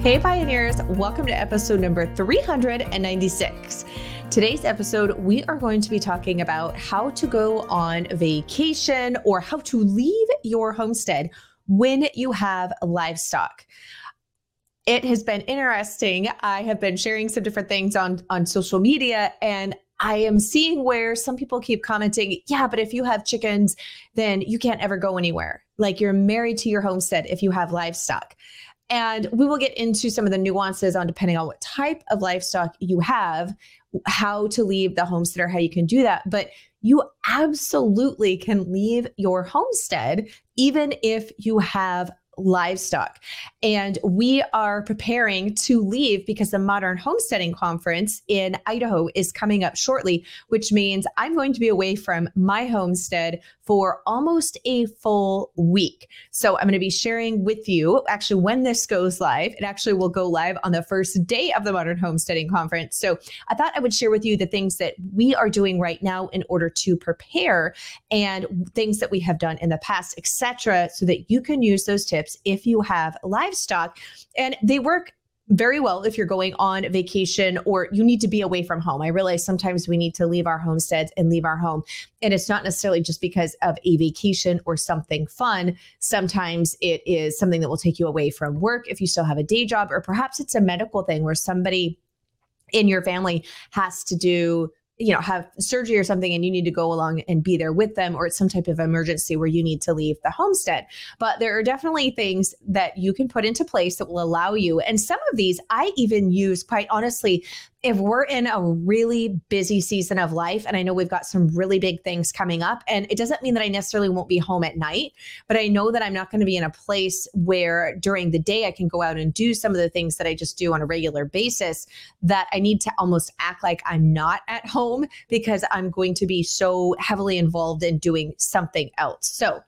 Hey, pioneers, welcome to episode number 396. Today's episode, we are going to be talking about how to go on vacation or how to leave your homestead when you have livestock. It has been interesting. I have been sharing some different things on, on social media, and I am seeing where some people keep commenting, yeah, but if you have chickens, then you can't ever go anywhere. Like you're married to your homestead if you have livestock. And we will get into some of the nuances on depending on what type of livestock you have, how to leave the homestead or how you can do that. But you absolutely can leave your homestead even if you have livestock. And we are preparing to leave because the Modern Homesteading Conference in Idaho is coming up shortly, which means I'm going to be away from my homestead for almost a full week. So I'm going to be sharing with you actually when this goes live. It actually will go live on the first day of the Modern Homesteading Conference. So I thought I would share with you the things that we are doing right now in order to prepare and things that we have done in the past, etc., so that you can use those tips if you have livestock. And they work very well if you're going on vacation or you need to be away from home. I realize sometimes we need to leave our homesteads and leave our home. And it's not necessarily just because of a vacation or something fun. Sometimes it is something that will take you away from work if you still have a day job, or perhaps it's a medical thing where somebody in your family has to do you know have surgery or something and you need to go along and be there with them or it's some type of emergency where you need to leave the homestead. But there are definitely things that you can put into place that will allow you. And some of these i even use quite honestly if we're in a really busy season of life, and I know we've got some really big things coming up, and it doesn't mean that I necessarily won't be home at night, but I know that I'm not going to be in a place where during the day I can go out and do some of the things that I just do on a regular basis, that I need to almost act like I'm not at home because I'm going to be so heavily involved in doing something else. So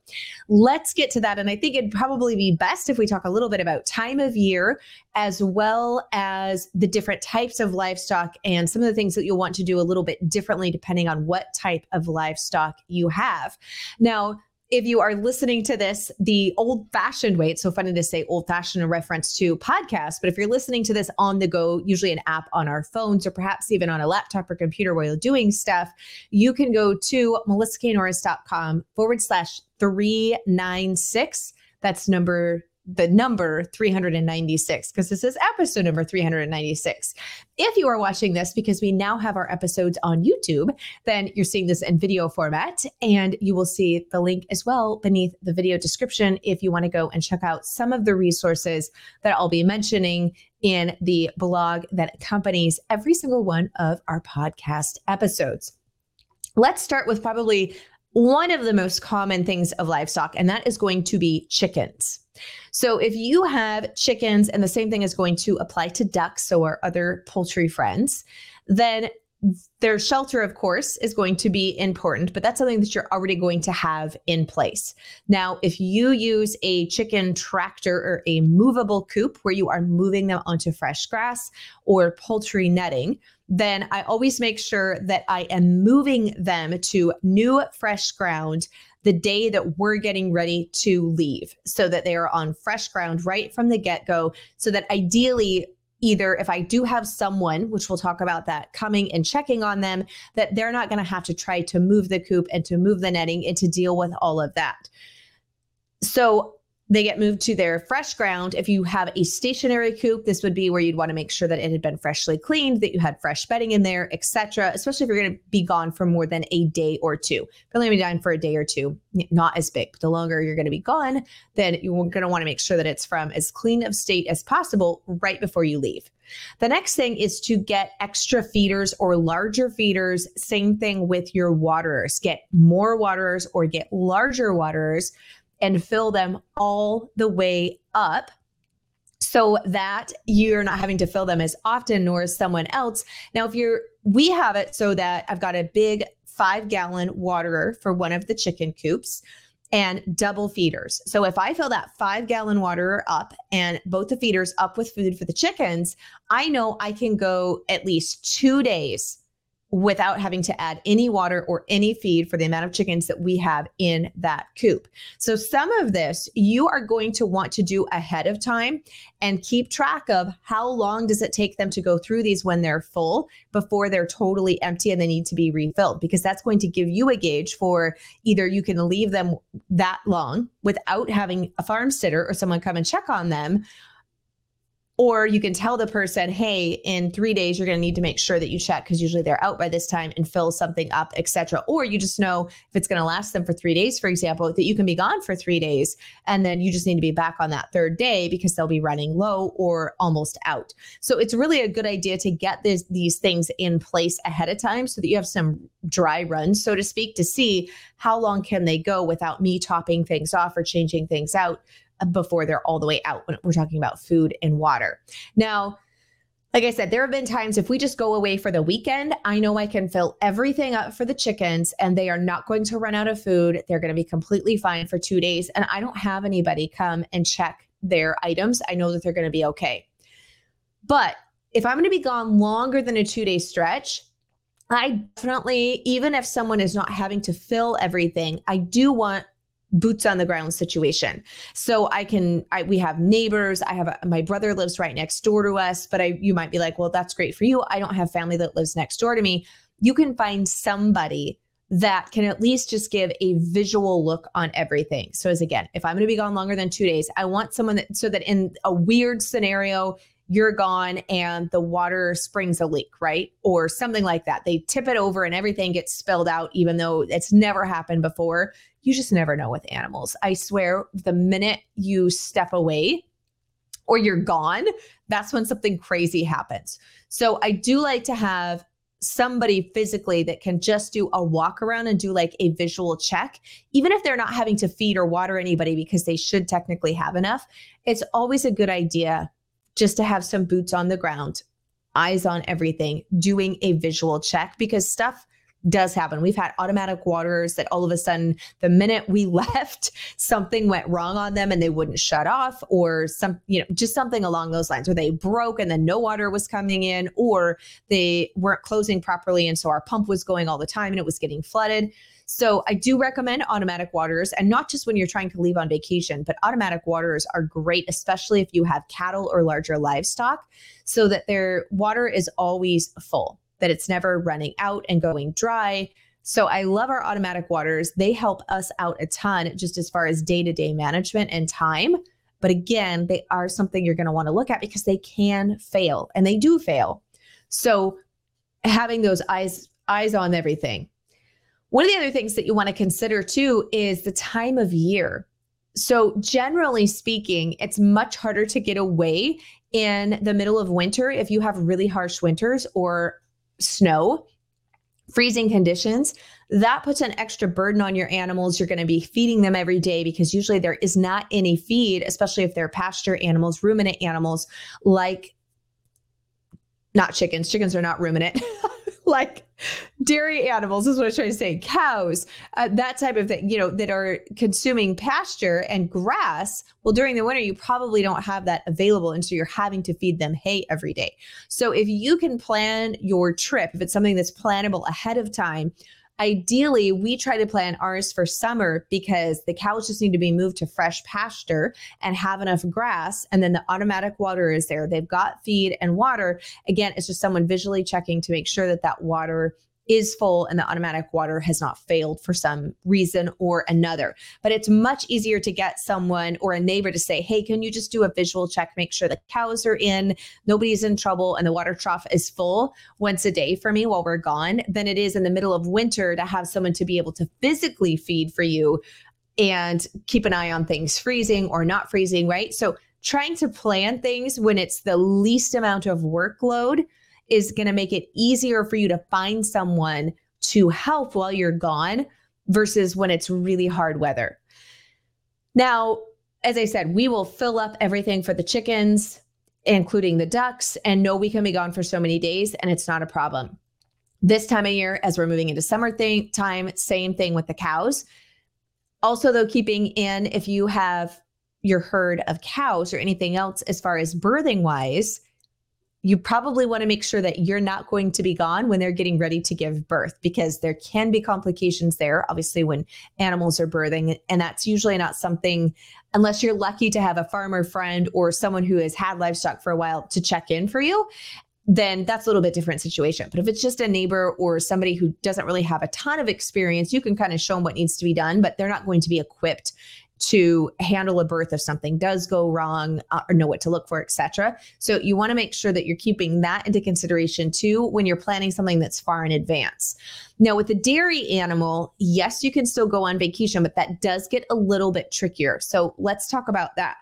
let's get to that. And I think it'd probably be best if we talk a little bit about time of year as well as the different types of livestock and some of the things that you'll want to do a little bit differently depending on what type of livestock you have. Now, if you are listening to this the old fashioned way, it's so funny to say old fashioned in reference to podcasts, but if you're listening to this on the go, usually an app on our phones or perhaps even on a laptop or computer while you're doing stuff, you can go to melissaknorris.com forward slash 396. That's number the number 396 because this is episode number 396. If you are watching this because we now have our episodes on YouTube, then you're seeing this in video format and you will see the link as well beneath the video description if you want to go and check out some of the resources that I'll be mentioning in the blog that accompanies every single one of our podcast episodes. Let's start with probably one of the most common things of livestock, and that is going to be chickens. So if you have chickens, and the same thing is going to apply to ducks or other poultry friends, then their shelter, of course, is going to be important, but that's something that you're already going to have in place. Now, if you use a chicken tractor or a movable coop where you are moving them onto fresh grass or poultry netting, then I always make sure that I am moving them to new, fresh ground the day that we're getting ready to leave so that they are on fresh ground right from the get go. So that ideally, either if I do have someone, which we'll talk about that, coming and checking on them, that they're not going to have to try to move the coop and to move the netting and to deal with all of that. So they get moved to their fresh ground. If you have a stationary coop, this would be where you'd want to make sure that it had been freshly cleaned, that you had fresh bedding in there, etc. Especially if you're going to be gone for more than a day or two. If you're only be gone for a day or two, not as big. But the longer you're going to be gone, then you're going to want to make sure that it's from as clean of state as possible right before you leave. The next thing is to get extra feeders or larger feeders. Same thing with your waterers. Get more waterers or get larger waterers and fill them all the way up so that you're not having to fill them as often nor as someone else. Now, if you're, we have it so that I've got a big five gallon waterer for one of the chicken coops and double feeders. So if I fill that five gallon waterer up and both the feeders up with food for the chickens, I know I can go at least two days without having to add any water or any feed for the amount of chickens that we have in that coop. So, some of this you are going to want to do ahead of time and keep track of how long does it take them to go through these when they're full before they're totally empty and they need to be refilled because that's going to give you a gauge for either you can leave them that long without having a farm sitter or someone come and check on them or you can tell the person, hey, in three days, you're going to need to make sure that you check because usually they're out by this time and fill something up, etc. Or you just know if it's going to last them for three days, for example, that you can be gone for three days. And then you just need to be back on that third day because they'll be running low or almost out. So it's really a good idea to get this, these things in place ahead of time so that you have some dry runs, so to speak, to see how long can they go without me topping things off or changing things out before they're all the way out when we're talking about food and water. Now, like I said, there have been times if we just go away for the weekend, I know I can fill everything up for the chickens and they are not going to run out of food. They're going to be completely fine for two days. And I don't have anybody come and check their items. I know that they're going to be okay. But if I'm going to be gone longer than a two day stretch, I definitely, even if someone is not having to fill everything, I do want boots on the ground situation. So I can I we have neighbors, I have a, my brother lives right next door to us, but I you might be like, "Well, that's great for you. I don't have family that lives next door to me." You can find somebody that can at least just give a visual look on everything. So as again, if I'm going to be gone longer than 2 days, I want someone that so that in a weird scenario you're gone and the water springs a leak, right? Or something like that. They tip it over and everything gets spilled out, even though it's never happened before. You just never know with animals. I swear, the minute you step away or you're gone, that's when something crazy happens. So I do like to have somebody physically that can just do a walk around and do like a visual check, even if they're not having to feed or water anybody because they should technically have enough. It's always a good idea just to have some boots on the ground, eyes on everything, doing a visual check because stuff does happen. We've had automatic waterers that all of a sudden, the minute we left, something went wrong on them and they wouldn't shut off, or some, you know, just something along those lines, or they broke and then no water was coming in, or they weren't closing properly. And so our pump was going all the time and it was getting flooded. So I do recommend automatic waterers and not just when you're trying to leave on vacation, but automatic waterers are great, especially if you have cattle or larger livestock, so that their water is always full, that it's never running out and going dry. So I love our automatic waters. They help us out a ton just as far as day to day management and time. But again, they are something you're going to want to look at because they can fail and they do fail. So having those eyes eyes on everything one of the other things that you want to consider too is the time of year. So, generally speaking, it's much harder to get away in the middle of winter if you have really harsh winters or snow, freezing conditions. That puts an extra burden on your animals. You're going to be feeding them every day because usually there is not any feed, especially if they're pasture animals, ruminant animals like not chickens. Chickens are not ruminant. like dairy animals is what I'm trying to say, cows, uh, that type of thing, you know, that are consuming pasture and grass. Well, during the winter, you probably don't have that available. And so you're having to feed them hay every day. So if you can plan your trip, if it's something that's plannable ahead of time, Ideally, we try to plan ours for summer because the cows just need to be moved to fresh pasture and have enough grass. And then the automatic water is there. They've got feed and water. Again, it's just someone visually checking to make sure that that water is full and the automatic water has not failed for some reason or another. But it's much easier to get someone or a neighbor to say, hey, can you just do a visual check, make sure the cows are in, nobody's in trouble, and the water trough is full once a day for me while we're gone, than it is in the middle of winter to have someone to be able to physically feed for you and keep an eye on things freezing or not freezing, right? So trying to plan things when it's the least amount of workload is going to make it easier for you to find someone to help while you're gone versus when it's really hard weather. Now, as I said, we will fill up everything for the chickens, including the ducks, and know we can be gone for so many days, and it's not a problem. This time of year, as we're moving into summer time, same thing with the cows. Also, though, keeping in if you have your herd of cows or anything else as far as birthing wise, you probably want to make sure that you're not going to be gone when they're getting ready to give birth because there can be complications there, obviously, when animals are birthing. And that's usually not something, unless you're lucky to have a farmer friend or someone who has had livestock for a while to check in for you. Then that's a little bit different situation. But if it's just a neighbor or somebody who doesn't really have a ton of experience, you can kind of show them what needs to be done, but they're not going to be equipped to handle a birth if something does go wrong uh, or know what to look for etc so you want to make sure that you're keeping that into consideration too when you're planning something that's far in advance. Now with the dairy animal yes you can still go on vacation but that does get a little bit trickier. So let's talk about that.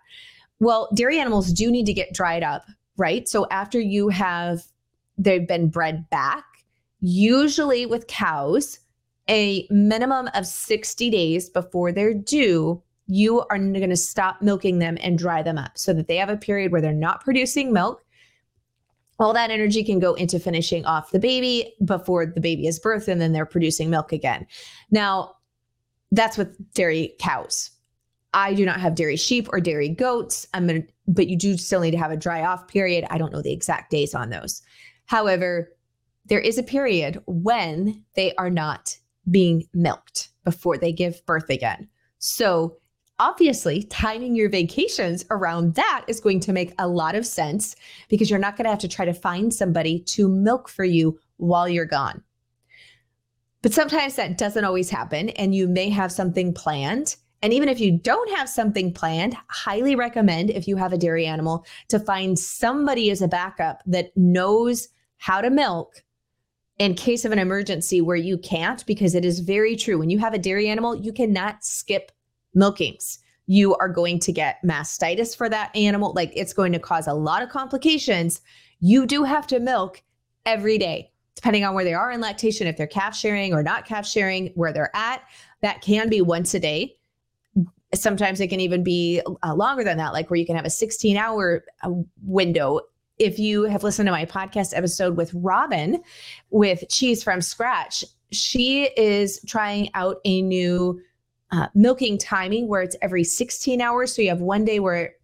Well dairy animals do need to get dried up right? So after you have they've been bred back usually with cows a minimum of 60 days before they're due you are going to stop milking them and dry them up so that they have a period where they're not producing milk. All that energy can go into finishing off the baby before the baby is birthed, and then they're producing milk again. Now, that's with dairy cows. I do not have dairy sheep or dairy goats. I'm gonna, but you do still need to have a dry off period. I don't know the exact days on those. However, there is a period when they are not being milked before they give birth again. So obviously timing your vacations around that is going to make a lot of sense because you're not going to have to try to find somebody to milk for you while you're gone. But sometimes that doesn't always happen, and you may have something planned. And even if you don't have something planned, highly recommend if you have a dairy animal to find somebody as a backup that knows how to milk in case of an emergency where you can't, because it is very true. When you have a dairy animal, you cannot skip milkings. You are going to get mastitis for that animal. Like it's going to cause a lot of complications. You do have to milk every day, depending on where they are in lactation, if they're calf sharing or not calf sharing, where they're at. That can be once a day. Sometimes it can even be uh, longer than that, like where you can have a 16 hour uh, window if you have listened to my podcast episode with Robin with Cheese from Scratch, she is trying out a new uh, milking timing where it's every 16 hours. So you have one day where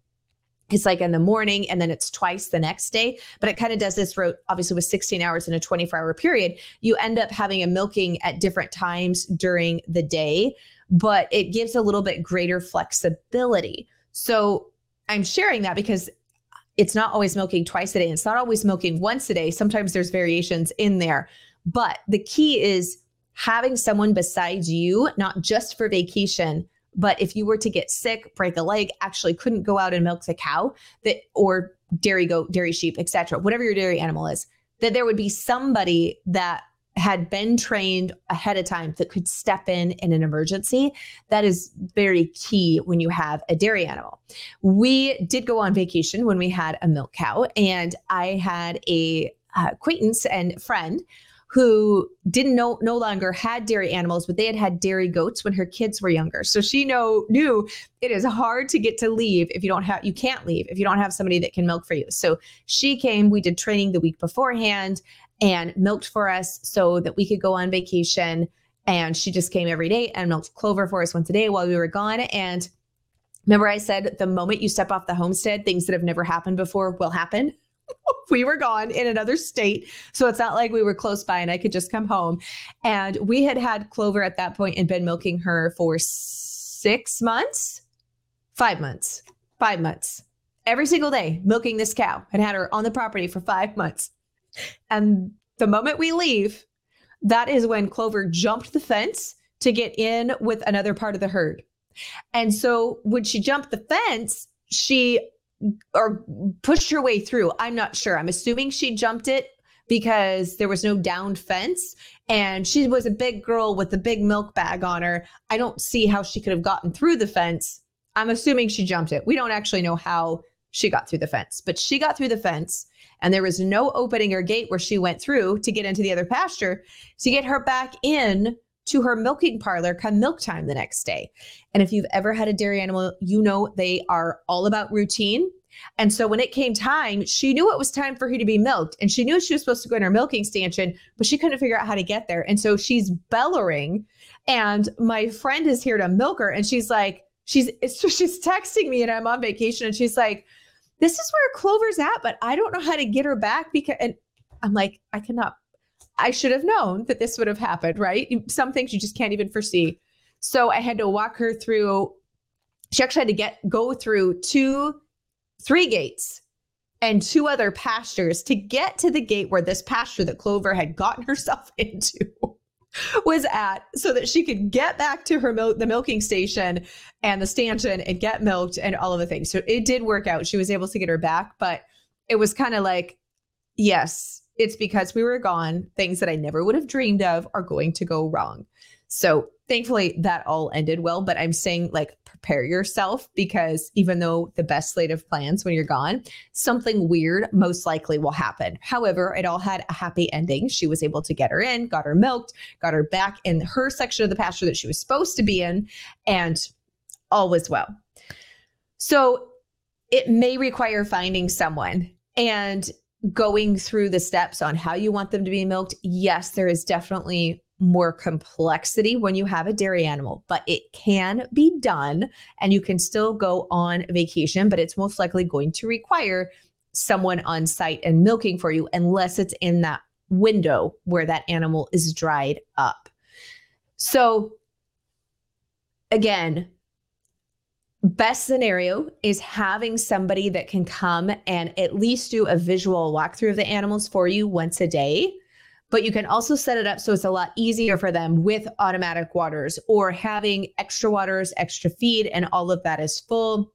it's like in the morning and then it's twice the next day. But it kind of does this for obviously with 16 hours in a 24 hour period. You end up having a milking at different times during the day, but it gives a little bit greater flexibility. So I'm sharing that because it's not always milking twice a day. It's not always milking once a day. Sometimes there's variations in there. But the key is having someone besides you, not just for vacation, but if you were to get sick, break a leg, actually couldn't go out and milk the cow that or dairy goat, dairy sheep, etc., whatever your dairy animal is, that there would be somebody that had been trained ahead of time that could step in in an emergency. That is very key when you have a dairy animal. We did go on vacation when we had a milk cow, and I had a uh, acquaintance and friend who didn't know no longer had dairy animals, but they had had dairy goats when her kids were younger. So she know knew it is hard to get to leave if you don't have you can't leave if you don't have somebody that can milk for you. So she came. We did training the week beforehand and milked for us so that we could go on vacation. And she just came every day and milked clover for us once a day while we were gone. And remember, I said the moment you step off the homestead, things that have never happened before will happen. we were gone in another state. So it's not like we were close by and I could just come home. And we had had Clover at that point and been milking her for six months, five months, five months, every single day, milking this cow and had her on the property for five months. And the moment we leave, that is when Clover jumped the fence to get in with another part of the herd. And so when she jumped the fence, she or pushed her way through. I'm not sure. I'm assuming she jumped it because there was no downed fence and she was a big girl with a big milk bag on her. I don't see how she could have gotten through the fence. I'm assuming she jumped it. We don't actually know how she got through the fence, but she got through the fence and there was no opening or gate where she went through to get into the other pasture to get her back in to her milking parlor come milk time the next day. And if you've ever had a dairy animal, you know they are all about routine. And so when it came time, she knew it was time for her to be milked and she knew she was supposed to go in her milking stanchion, but she couldn't figure out how to get there. And so she's bellowing and my friend is here to milk her and she's like, she's, so she's texting me and I'm on vacation and she's like, this is where Clover's at, but I don't know how to get her back because, and I'm like, I cannot, I should have known that this would have happened, right? Some things you just can't even foresee. So I had to walk her through. She actually had to get go through two, three gates and two other pastures to get to the gate where this pasture that Clover had gotten herself into was at so that she could get back to her the milking station and the stanchion and get milked and all of the things. So it did work out. She was able to get her back, but it was kind of like, yes, it's because we were gone. Things that I never would have dreamed of are going to go wrong. So thankfully that all ended well, but I'm saying like prepare yourself because even though the best slate of plans when you're gone, something weird most likely will happen. However, it all had a happy ending. She was able to get her in, got her milked, got her back in her section of the pasture that she was supposed to be in, and all was well. So it may require finding someone and going through the steps on how you want them to be milked. Yes, there is definitely more complexity when you have a dairy animal, but it can be done and you can still go on vacation, but it's most likely going to require someone on site and milking for you unless it's in that window where that animal is dried up. So, again, best scenario is having somebody that can come and at least do a visual walkthrough of the animals for you once a day. But you can also set it up so it's a lot easier for them with automatic waters or having extra waters, extra feed, and all of that is full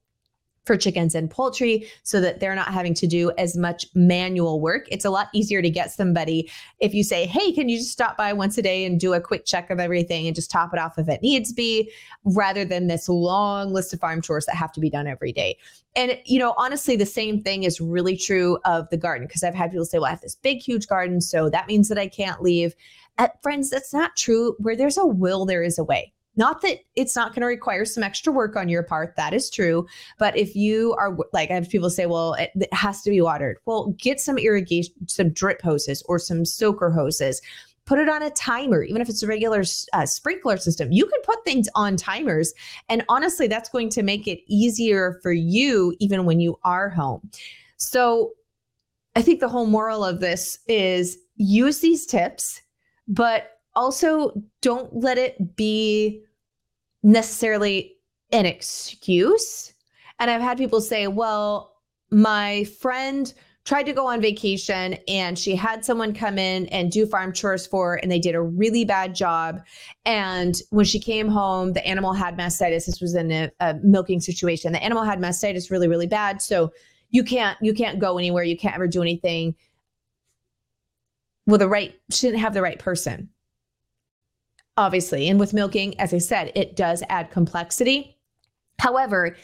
for chickens and poultry so that they're not having to do as much manual work. It's a lot easier to get somebody if you say, Hey, can you just stop by once a day and do a quick check of everything and just top it off if it needs be, rather than this long list of farm chores that have to be done every day. And, you know, honestly, the same thing is really true of the garden because I've had people say, Well, I have this big, huge garden. So that means that I can't leave. At friends, that's not true. Where there's a will, there is a way. Not that it's not going to require some extra work on your part. That is true. But if you are like, I have people say, well, it, it has to be watered. Well, get some irrigation, some drip hoses or some soaker hoses put it on a timer, even if it's a regular uh, sprinkler system. You can put things on timers. And honestly, that's going to make it easier for you, even when you are home. So I think the whole moral of this is use these tips, but also don't let it be necessarily an excuse. And I've had people say, well, my friend tried to go on vacation and she had someone come in and do farm chores for her and they did a really bad job. And when she came home the animal had mastitis. This was in a, a, milking situation. The animal had mastitis really really bad. So you can't you can't go anywhere. You can't ever do anything well the right she didn't have the right person obviously. And with milking, as I said, it does add complexity. However,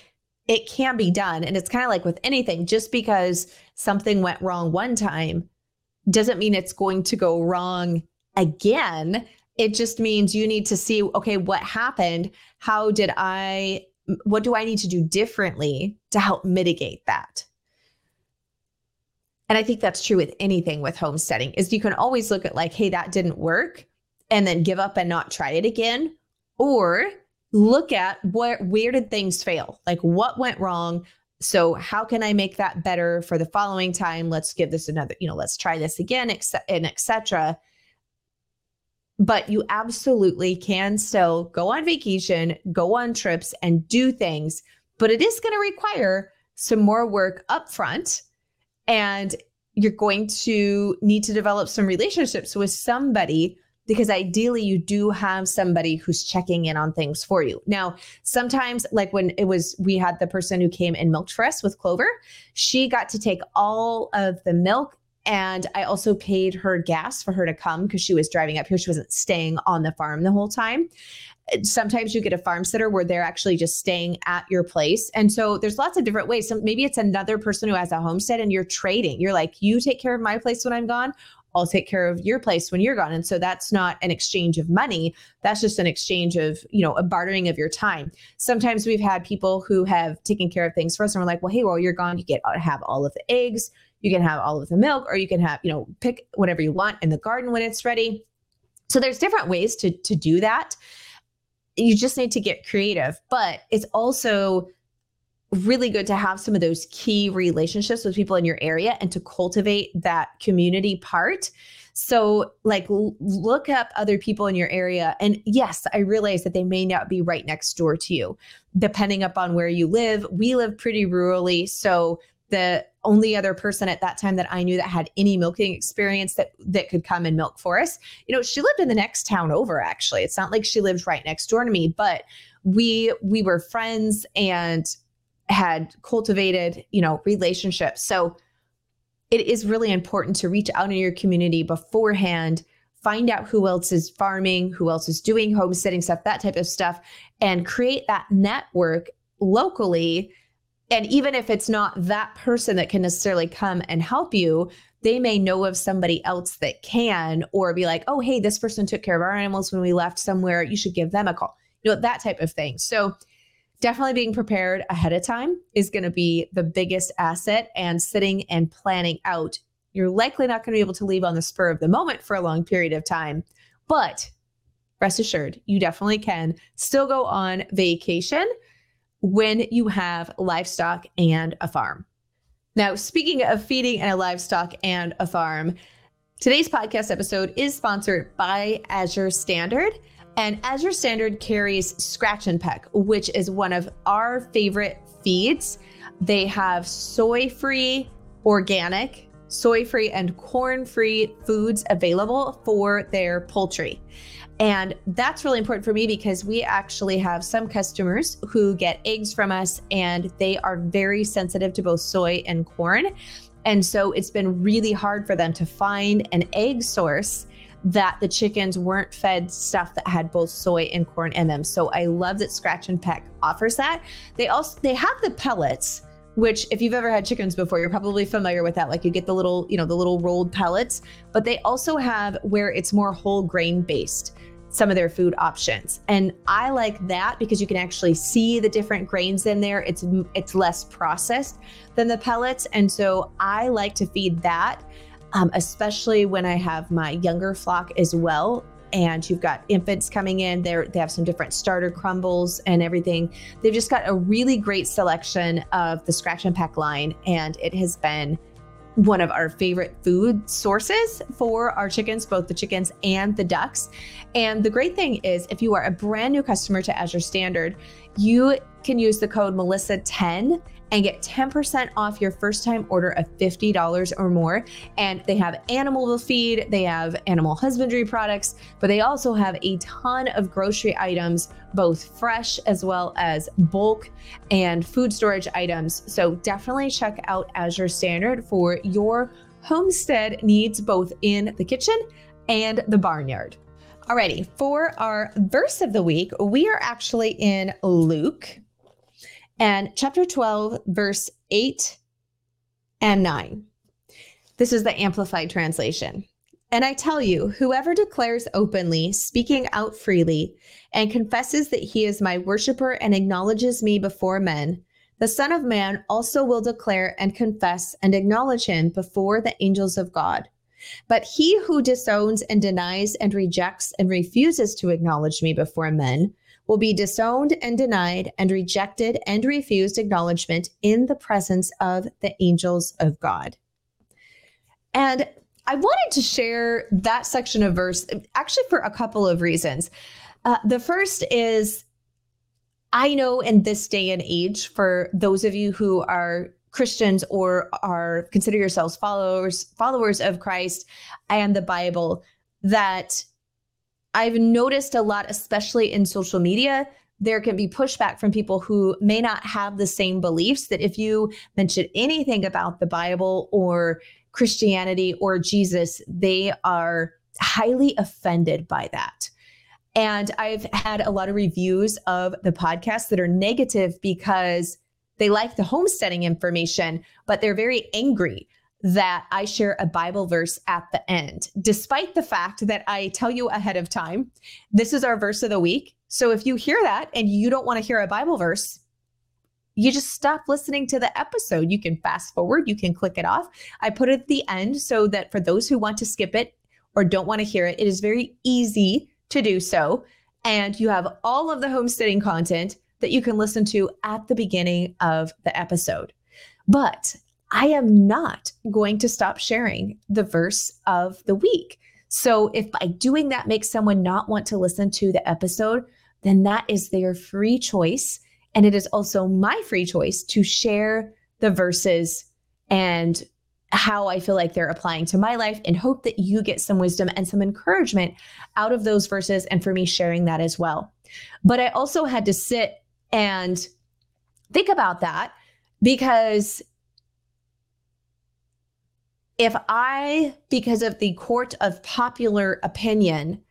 it can be done. And it's kind of like with anything, just because something went wrong one time doesn't mean it's going to go wrong again. It just means you need to see, okay, what happened? How did I, what do I need to do differently to help mitigate that? And I think that's true with anything with homesteading is you can always look at like, hey, that didn't work and then give up and not try it again or look at where where did things fail? Like what went wrong? So how can i make that better for the following time? Let's give this another you know let's try this again and etc but you absolutely can still go on vacation go on trips and do things but it is going to require some more work up front and you're going to need to develop some relationships with somebody because ideally you do have somebody who's checking in on things for you. Now, sometimes, like when it was, we had the person who came and milked for us with Clover, she got to take all of the milk. And I also paid her gas for her to come because she was driving up here. She wasn't staying on the farm the whole time sometimes you get a farm sitter where they're actually just staying at your place. And so there's lots of different ways. So maybe it's another person who has a homestead and you're trading. You're like, you take care of my place when I'm gone. I'll take care of your place when you're gone. And so that's not an exchange of money. That's just an exchange of, you know, a bartering of your time. Sometimes we've had people who have taken care of things for us and we're like, well, hey, while you're gone, you get to have all of the eggs, you can have all of the milk, or you can have, you know, pick whatever you want in the garden when it's ready. So there's different ways to to do that. You just need to get creative, but it's also really good to have some of those key relationships with people in your area and to cultivate that community part. So, like, look up other people in your area. And yes, I realize that they may not be right next door to you, depending upon where you live. We live pretty rurally. So, the only other person at that time that I knew that had any milking experience that that could come and milk for us, you know, she lived in the next town over actually. It's not like she lived right next door to me, but we we were friends and had cultivated, you know, relationships. So it is really important to reach out in your community beforehand, find out who else is farming, who else is doing homesteading stuff, that type of stuff, and create that network locally. And even if it's not that person that can necessarily come and help you, they may know of somebody else that can, or be like, oh, hey, this person took care of our animals when we left somewhere. You should give them a call. You know, that type of thing. So definitely being prepared ahead of time is going to be the biggest asset and sitting and planning out. You're likely not going to be able to leave on the spur of the moment for a long period of time, but rest assured, you definitely can still go on vacation when you have livestock and a farm. Now, speaking of feeding and a livestock and a farm, today's podcast episode is sponsored by Azure Standard. And Azure Standard carries Scratch and Peck, which is one of our favorite feeds. They have soy free, organic, soy free, and corn free foods available for their poultry. And that's really important for me because we actually have some customers who get eggs from us and they are very sensitive to both soy and corn. And so it's been really hard for them to find an egg source that the chickens weren't fed stuff that had both soy and corn in them. So I love that Scratch and Peck offers that. They also they have the pellets which if you've ever had chickens before you're probably familiar with that. Like you get the little you know the little rolled pellets but they also have where it's more whole grain based some of their food options. And i like that because you can actually see the different grains in there. It's it's less processed than the pellets. And so i like to feed that um, especially when I have my younger flock as well. And you've got infants coming in. They they have some different starter crumbles and everything. They've just got a really great selection of the Scratch and Peck line, and it has been one of our favorite food sources for our chickens, both the chickens and the ducks. And the great thing is, if you are a brand new customer to Azure Standard, you can use the code Melissa10 and get 10% off your first time order of $50 or more. And they have animal feed, they have animal husbandry products, but they also have a ton of grocery items, both fresh as well as bulk and food storage items. So definitely check out Azure Standard for your homestead needs, both in the kitchen and the barnyard. Alrighty, for our verse of the week, we are actually in Luke and chapter 12, verse 8 and 9. This is the Amplified Translation. And I tell you, whoever declares openly, speaking out freely, and confesses that he is my worshiper and acknowledges me before men, the Son of Man also will declare and confess and acknowledge him before the angels of God. But he who disowns and denies and rejects and refuses to acknowledge me before men will be disowned and denied and rejected and refused acknowledgement in the presence of the angels of God. And I wanted to share that section of verse actually for a couple of reasons. Uh, the first is I know in this day and age, for those of you who are Christians or are consider yourselves followers followers of Christ and the Bible, that I've noticed a lot, especially in social media, there can be pushback from people who may not have the same beliefs that if you mention anything about the Bible or Christianity or Jesus, they are highly offended by that. And I've had a lot of reviews of the podcast that are negative because they like the homesteading information, but they're very angry that I share a Bible verse at the end, despite the fact that I tell you ahead of time, this is our verse of the week. So if you hear that and you don't want to hear a Bible verse, you just stop listening to the episode. You can fast forward, you can click it off. I put it at the end so that for those who want to skip it or don't want to hear it, it is very easy to do so. And you have all of the homesteading content that you can listen to at the beginning of the episode. But I am not going to stop sharing the verse of the week. So if by doing that makes someone not want to listen to the episode, then that is their free choice. And it is also my free choice to share the verses and how I feel like they're applying to my life and hope that you get some wisdom and some encouragement out of those verses and for me sharing that as well. But I also had to sit and think about that because if I, because of the court of popular opinion,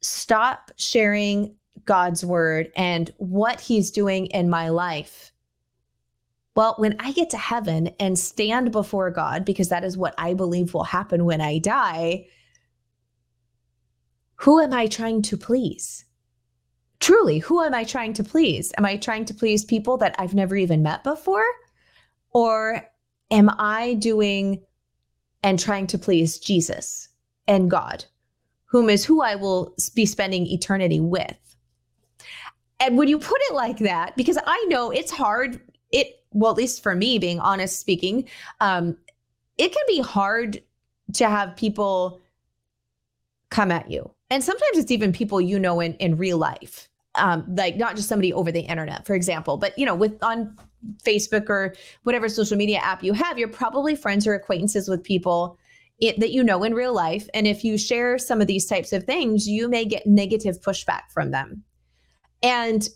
stop sharing God's word and what he's doing in my life, well, when I get to heaven and stand before God, because that is what I believe will happen when I die, who am I trying to please? Truly, who am I trying to please? Am I trying to please people that I've never even met before? Or am I doing and trying to please Jesus and God, whom is who I will be spending eternity with? And when you put it like that, because I know it's hard, it well, at least for me, being honest speaking, um, it can be hard to have people come at you. And sometimes it's even people you know in, in real life. Um, like not just somebody over the internet, for example, but you know, with on Facebook or whatever social media app you have, you're probably friends or acquaintances with people it, that you know in real life. And if you share some of these types of things, you may get negative pushback from them. And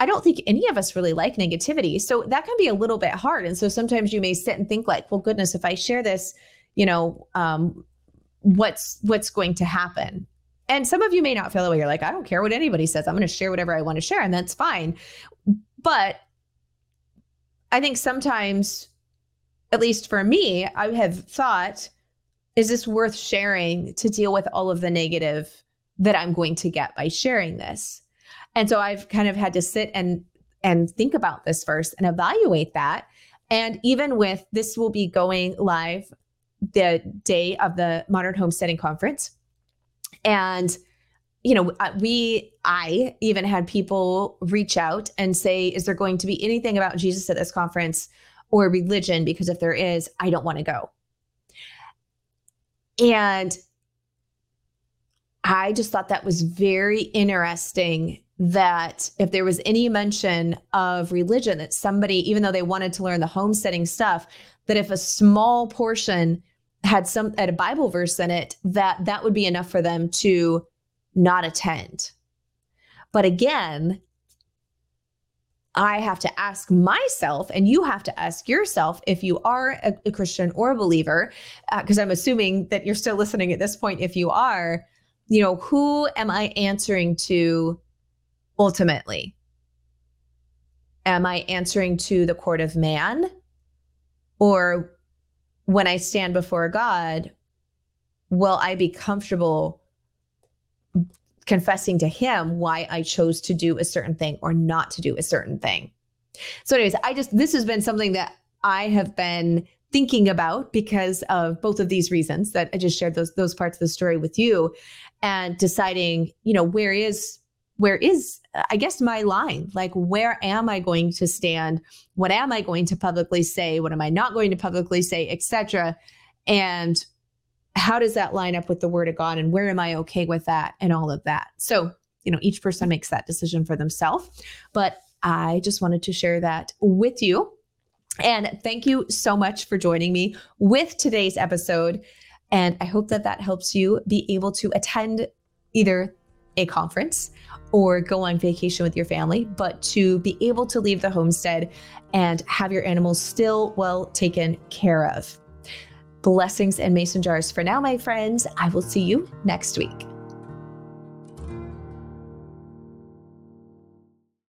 I don't think any of us really like negativity. So that can be a little bit hard. And so sometimes you may sit and think like, well, goodness, if I share this, you know, um, what's what's going to happen? And some of you may not feel that way. You're like, I don't care what anybody says. I'm going to share whatever I want to share, and that's fine. But I think sometimes, at least for me, I have thought, is this worth sharing to deal with all of the negative that I'm going to get by sharing this? And so I've kind of had to sit and and think about this first and evaluate that. And even with this will be going live the day of the Modern Homesteading Conference. And you know, uh, we, I even had people reach out and say, is there going to be anything about Jesus at this conference or religion? Because if there is, I don't want to go. And I just thought that was very interesting that if there was any mention of religion, that somebody, even though they wanted to learn the homesteading stuff, that if a small portion had some had a Bible verse in it, that that would be enough for them to not attend. But again, I have to ask myself, and you have to ask yourself if you are a, a Christian or a believer, because uh, I'm assuming that you're still listening at this point. If you are, you know, who am I answering to ultimately? Am I answering to the court of man? Or when I stand before God, will I be comfortable confessing to Him why I chose to do a certain thing or not to do a certain thing? So, anyways, I just, this has been something that I have been thinking about because of both of these reasons that I just shared those those parts of the story with you and deciding, you know, where is where is i guess my line? Like where am i going to stand? What am i going to publicly say? What am i not going to publicly say etc and how does that line up with the word of god? And where am i okay with that and all of that? So you know each person makes that decision for themselves. But i just wanted to share that with you. And thank you so much for joining me with today's episode. And i hope that that helps you be able to attend either a conference or go on vacation with your family, but to be able to leave the homestead and have your animals still well taken care of. Blessings and mason jars for now, my friends. I will see you next week.